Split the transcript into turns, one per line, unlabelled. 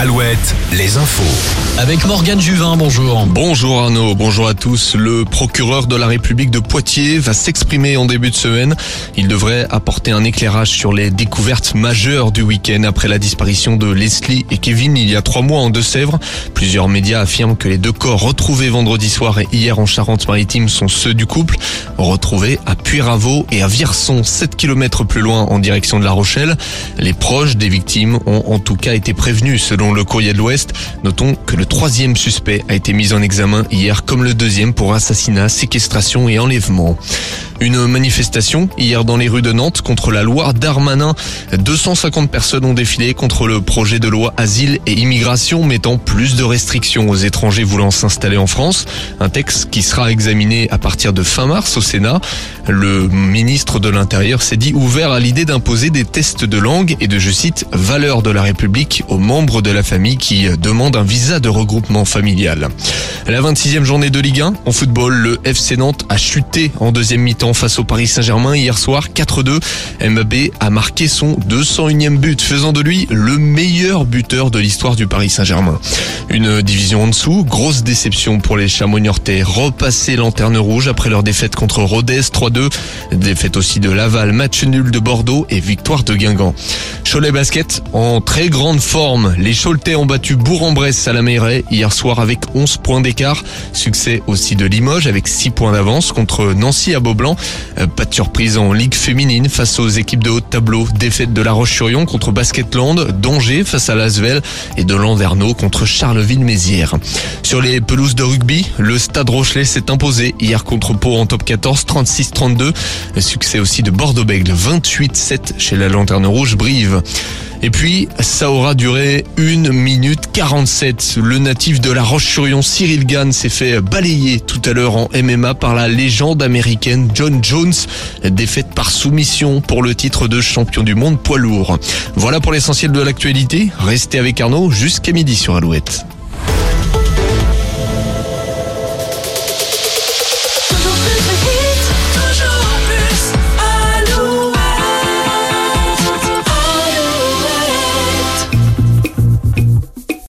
Alouette, les infos.
Avec Morgane Juvin, bonjour.
Bonjour Arnaud, bonjour à tous. Le procureur de la République de Poitiers va s'exprimer en début de semaine. Il devrait apporter un éclairage sur les découvertes majeures du week-end après la disparition de Leslie et Kevin il y a trois mois en Deux-Sèvres. Plusieurs médias affirment que les deux corps retrouvés vendredi soir et hier en Charente-Maritime sont ceux du couple, retrouvés à Puyraveau et à Virson, 7 km plus loin en direction de La Rochelle. Les proches des victimes ont en tout cas été prévenus selon le courrier de l'Ouest. Notons que le troisième suspect a été mis en examen hier comme le deuxième pour assassinat, séquestration et enlèvement. Une manifestation hier dans les rues de Nantes contre la loi Darmanin. 250 personnes ont défilé contre le projet de loi Asile et Immigration mettant plus de restrictions aux étrangers voulant s'installer en France. Un texte qui sera examiné à partir de fin mars au Sénat. Le ministre de l'Intérieur s'est dit ouvert à l'idée d'imposer des tests de langue et de, je cite, valeur de la République aux membres de la famille qui demandent un visa de regroupement familial. La 26e journée de Ligue 1 en football, le FC Nantes a chuté en deuxième mi-temps face au Paris Saint-Germain hier soir 4-2. Mbappé a marqué son 201e but, faisant de lui le meilleur buteur de l'histoire du Paris Saint-Germain. Une division en dessous, grosse déception pour les Chamois Niortais, repassés lanterne rouge après leur défaite contre Rodez 3-2, défaite aussi de Laval, match nul de Bordeaux et victoire de Guingamp. Cholet Basket en très grande forme, les Choletais ont battu Bourg-en-Bresse à la Mairie hier soir avec 11 points d'écart, succès aussi de Limoges avec 6 points d'avance contre Nancy à Beaublanc. Euh, pas de surprise en Ligue féminine face aux équipes de haut tableau. Défaite de La Roche-sur-Yon contre Basketland, Danger face à Lasvel et de Landerneau contre Charleville-Mézières. Sur les pelouses de rugby, le Stade Rochelet s'est imposé hier contre Pau en top 14, 36-32. Succès aussi de Bordeaux-Bègle, 28-7 chez la Lanterne Rouge Brive. Et puis, ça aura duré 1 minute 47. Le natif de la Roche-sur-Yon, Cyril Gann, s'est fait balayer tout à l'heure en MMA par la légende américaine John Jones, défaite par soumission pour le titre de champion du monde poids lourd. Voilà pour l'essentiel de l'actualité. Restez avec Arnaud jusqu'à midi sur Alouette.